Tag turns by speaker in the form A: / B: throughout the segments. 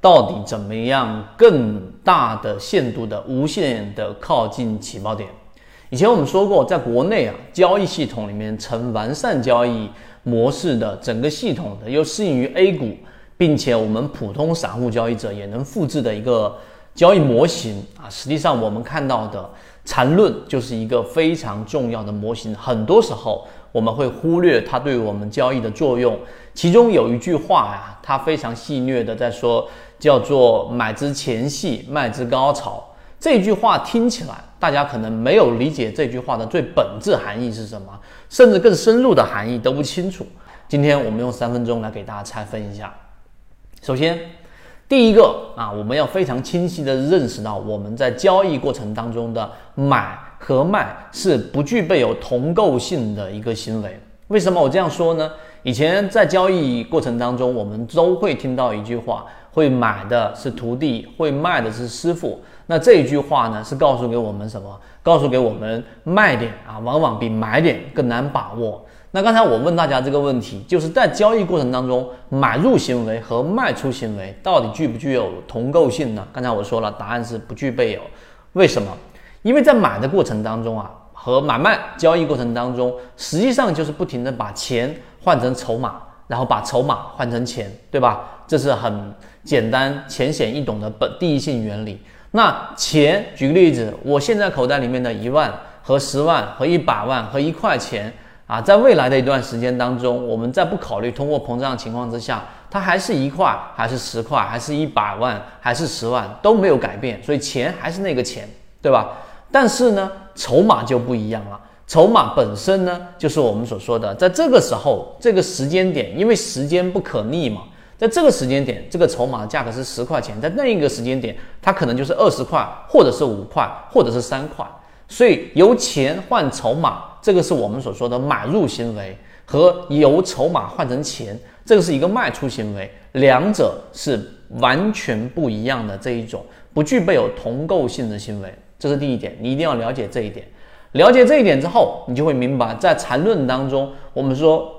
A: 到底怎么样更大的限度的无限的靠近起爆点？以前我们说过，在国内啊，交易系统里面成完善交易模式的整个系统的，又适应于 A 股，并且我们普通散户交易者也能复制的一个交易模型啊，实际上我们看到的缠论就是一个非常重要的模型，很多时候。我们会忽略它对我们交易的作用。其中有一句话呀，它非常戏谑的在说，叫做“买之前戏，卖之高潮”。这句话听起来，大家可能没有理解这句话的最本质含义是什么，甚至更深入的含义都不清楚。今天我们用三分钟来给大家拆分一下。首先，第一个啊，我们要非常清晰的认识到，我们在交易过程当中的买。和卖是不具备有同构性的一个行为。为什么我这样说呢？以前在交易过程当中，我们都会听到一句话：会买的是徒弟，会卖的是师傅。那这一句话呢，是告诉给我们什么？告诉给我们卖点啊，往往比买点更难把握。那刚才我问大家这个问题，就是在交易过程当中，买入行为和卖出行为到底具不具有同构性呢？刚才我说了，答案是不具备有。为什么？因为在买的过程当中啊，和买卖交易过程当中，实际上就是不停的把钱换成筹码，然后把筹码换成钱，对吧？这是很简单、浅显易懂的本第一性原理。那钱，举个例子，我现在口袋里面的一万和十万和一百万和一块钱啊，在未来的一段时间当中，我们在不考虑通货膨胀情况之下，它还是一块，还是十块，还是一百万，还是十万都没有改变，所以钱还是那个钱，对吧？但是呢，筹码就不一样了。筹码本身呢，就是我们所说的，在这个时候、这个时间点，因为时间不可逆嘛，在这个时间点，这个筹码的价格是十块钱，在那一个时间点，它可能就是二十块，或者是五块，或者是三块。所以由钱换筹码，这个是我们所说的买入行为，和由筹码换成钱，这个是一个卖出行为，两者是完全不一样的这一种，不具备有同构性的行为。这是第一点，你一定要了解这一点。了解这一点之后，你就会明白，在缠论当中，我们说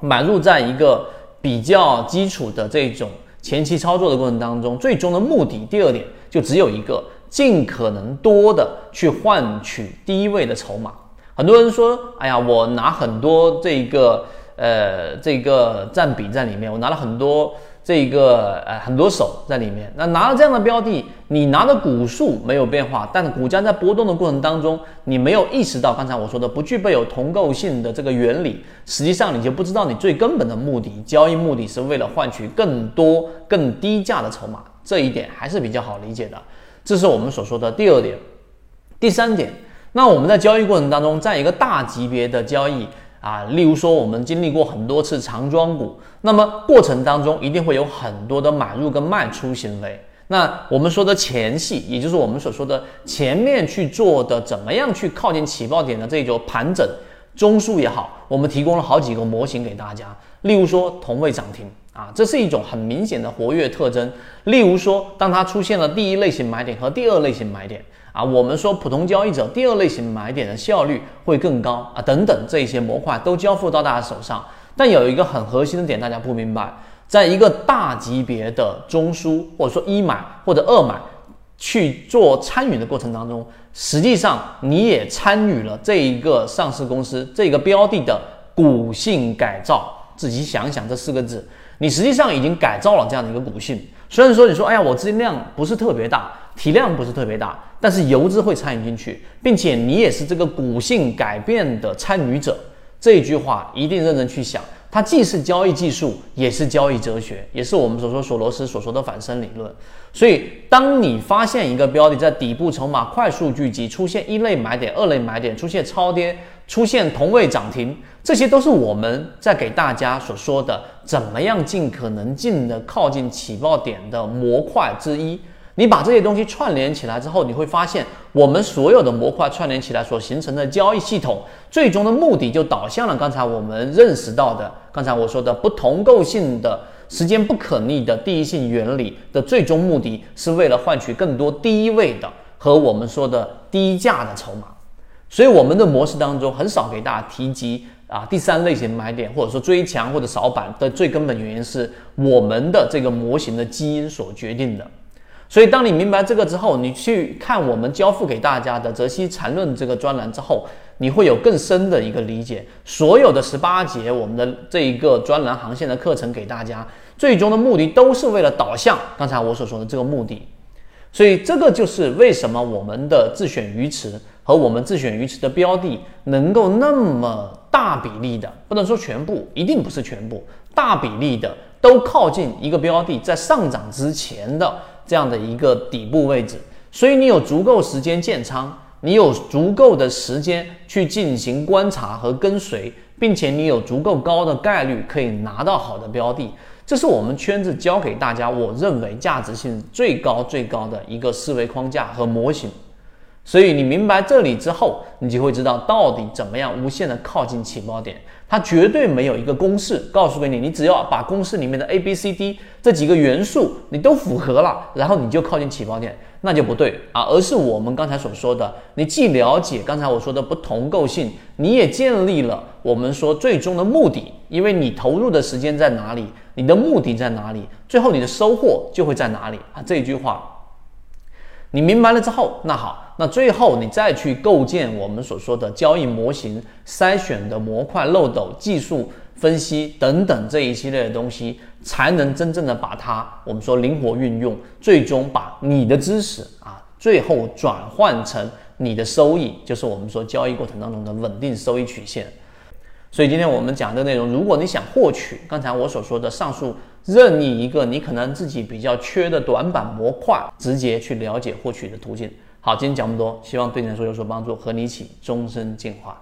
A: 买入在一个比较基础的这种前期操作的过程当中，最终的目的，第二点就只有一个，尽可能多的去换取低位的筹码。很多人说，哎呀，我拿很多这个呃这个占比在里面，我拿了很多。这一个呃很多手在里面，那拿了这样的标的，你拿的股数没有变化，但股价在波动的过程当中，你没有意识到刚才我说的不具备有同构性的这个原理，实际上你就不知道你最根本的目的，交易目的是为了换取更多更低价的筹码，这一点还是比较好理解的。这是我们所说的第二点，第三点，那我们在交易过程当中，在一个大级别的交易。啊，例如说，我们经历过很多次长庄股，那么过程当中一定会有很多的买入跟卖出行为。那我们说的前戏，也就是我们所说的前面去做的，怎么样去靠近起爆点的这种盘整中枢也好，我们提供了好几个模型给大家。例如说，同位涨停啊，这是一种很明显的活跃特征。例如说，当它出现了第一类型买点和第二类型买点。啊，我们说普通交易者第二类型买点的效率会更高啊，等等这些模块都交付到大家手上。但有一个很核心的点，大家不明白，在一个大级别的中枢或者说一买或者二买去做参与的过程当中，实际上你也参与了这一个上市公司这个标的的股性改造。自己想想这四个字，你实际上已经改造了这样的一个股性。虽然说你说，哎呀，我资金量不是特别大。体量不是特别大，但是游资会参与进去，并且你也是这个股性改变的参与者。这一句话一定认真去想，它既是交易技术，也是交易哲学，也是我们所说索罗斯所说的反身理论。所以，当你发现一个标的在底部筹码快速聚集，出现一类买点、二类买点，出现超跌，出现同位涨停，这些都是我们在给大家所说的怎么样尽可能近的靠近起爆点的模块之一。你把这些东西串联起来之后，你会发现，我们所有的模块串联起来所形成的交易系统，最终的目的就导向了刚才我们认识到的，刚才我说的不同构性的时间不可逆的第一性原理的最终目的，是为了换取更多低位的和我们说的低价的筹码。所以我们的模式当中很少给大家提及啊第三类型买点，或者说追强或者扫板的最根本原因是我们的这个模型的基因所决定的。所以，当你明白这个之后，你去看我们交付给大家的《泽西缠论》这个专栏之后，你会有更深的一个理解。所有的十八节我们的这一个专栏航线的课程给大家，最终的目的都是为了导向刚才我所说的这个目的。所以，这个就是为什么我们的自选鱼池和我们自选鱼池的标的能够那么大比例的，不能说全部，一定不是全部，大比例的都靠近一个标的在上涨之前的。这样的一个底部位置，所以你有足够时间建仓，你有足够的时间去进行观察和跟随，并且你有足够高的概率可以拿到好的标的，这是我们圈子教给大家，我认为价值性最高最高的一个思维框架和模型。所以你明白这里之后，你就会知道到底怎么样无限的靠近起爆点。它绝对没有一个公式告诉给你，你只要把公式里面的 A、B、C、D 这几个元素你都符合了，然后你就靠近起爆点，那就不对啊。而是我们刚才所说的，你既了解刚才我说的不同构性，你也建立了我们说最终的目的，因为你投入的时间在哪里，你的目的在哪里，最后你的收获就会在哪里啊。这一句话。你明白了之后，那好，那最后你再去构建我们所说的交易模型、筛选的模块、漏斗、技术分析等等这一系列的东西，才能真正的把它我们说灵活运用，最终把你的知识啊，最后转换成你的收益，就是我们说交易过程当中的稳定收益曲线。所以今天我们讲的内容，如果你想获取刚才我所说的上述任意一个你可能自己比较缺的短板模块，直接去了解获取的途径。好，今天讲这么多，希望对你来说有所帮助，和你一起终身进化。